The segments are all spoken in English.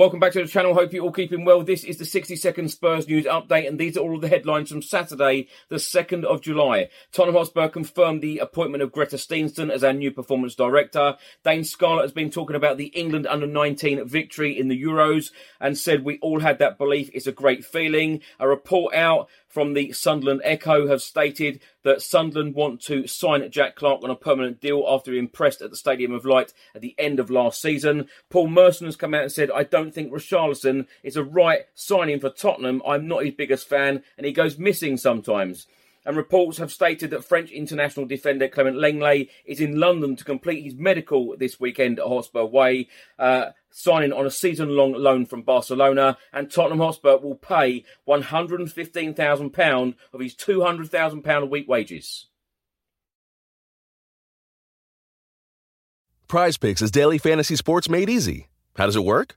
Welcome back to the channel. Hope you're all keeping well. This is the 60 second Spurs news update, and these are all the headlines from Saturday, the 2nd of July. Tottenham Hotspur confirmed the appointment of Gretar Steinsson as our new performance director. Dane Scarlett has been talking about the England under 19 victory in the Euros and said we all had that belief. It's a great feeling. A report out from the Sunderland Echo have stated that Sunderland want to sign Jack Clarke on a permanent deal after he impressed at the Stadium of Light at the end of last season. Paul Merson has come out and said, I don't think Richarlison is a right signing for Tottenham. I'm not his biggest fan, and he goes missing sometimes and reports have stated that French international defender Clement Lenglet is in London to complete his medical this weekend at Hotspur Way, uh, signing on a season-long loan from Barcelona, and Tottenham Hotspur will pay £115,000 of his £200,000 a week wages. Prize Picks is daily fantasy sports made easy. How does it work?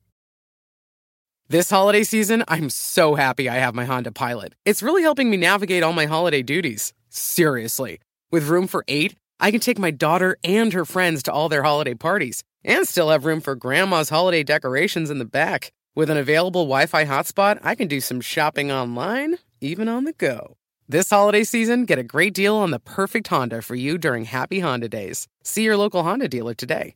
This holiday season, I'm so happy I have my Honda Pilot. It's really helping me navigate all my holiday duties. Seriously. With room for eight, I can take my daughter and her friends to all their holiday parties and still have room for grandma's holiday decorations in the back. With an available Wi Fi hotspot, I can do some shopping online, even on the go. This holiday season, get a great deal on the perfect Honda for you during Happy Honda Days. See your local Honda dealer today.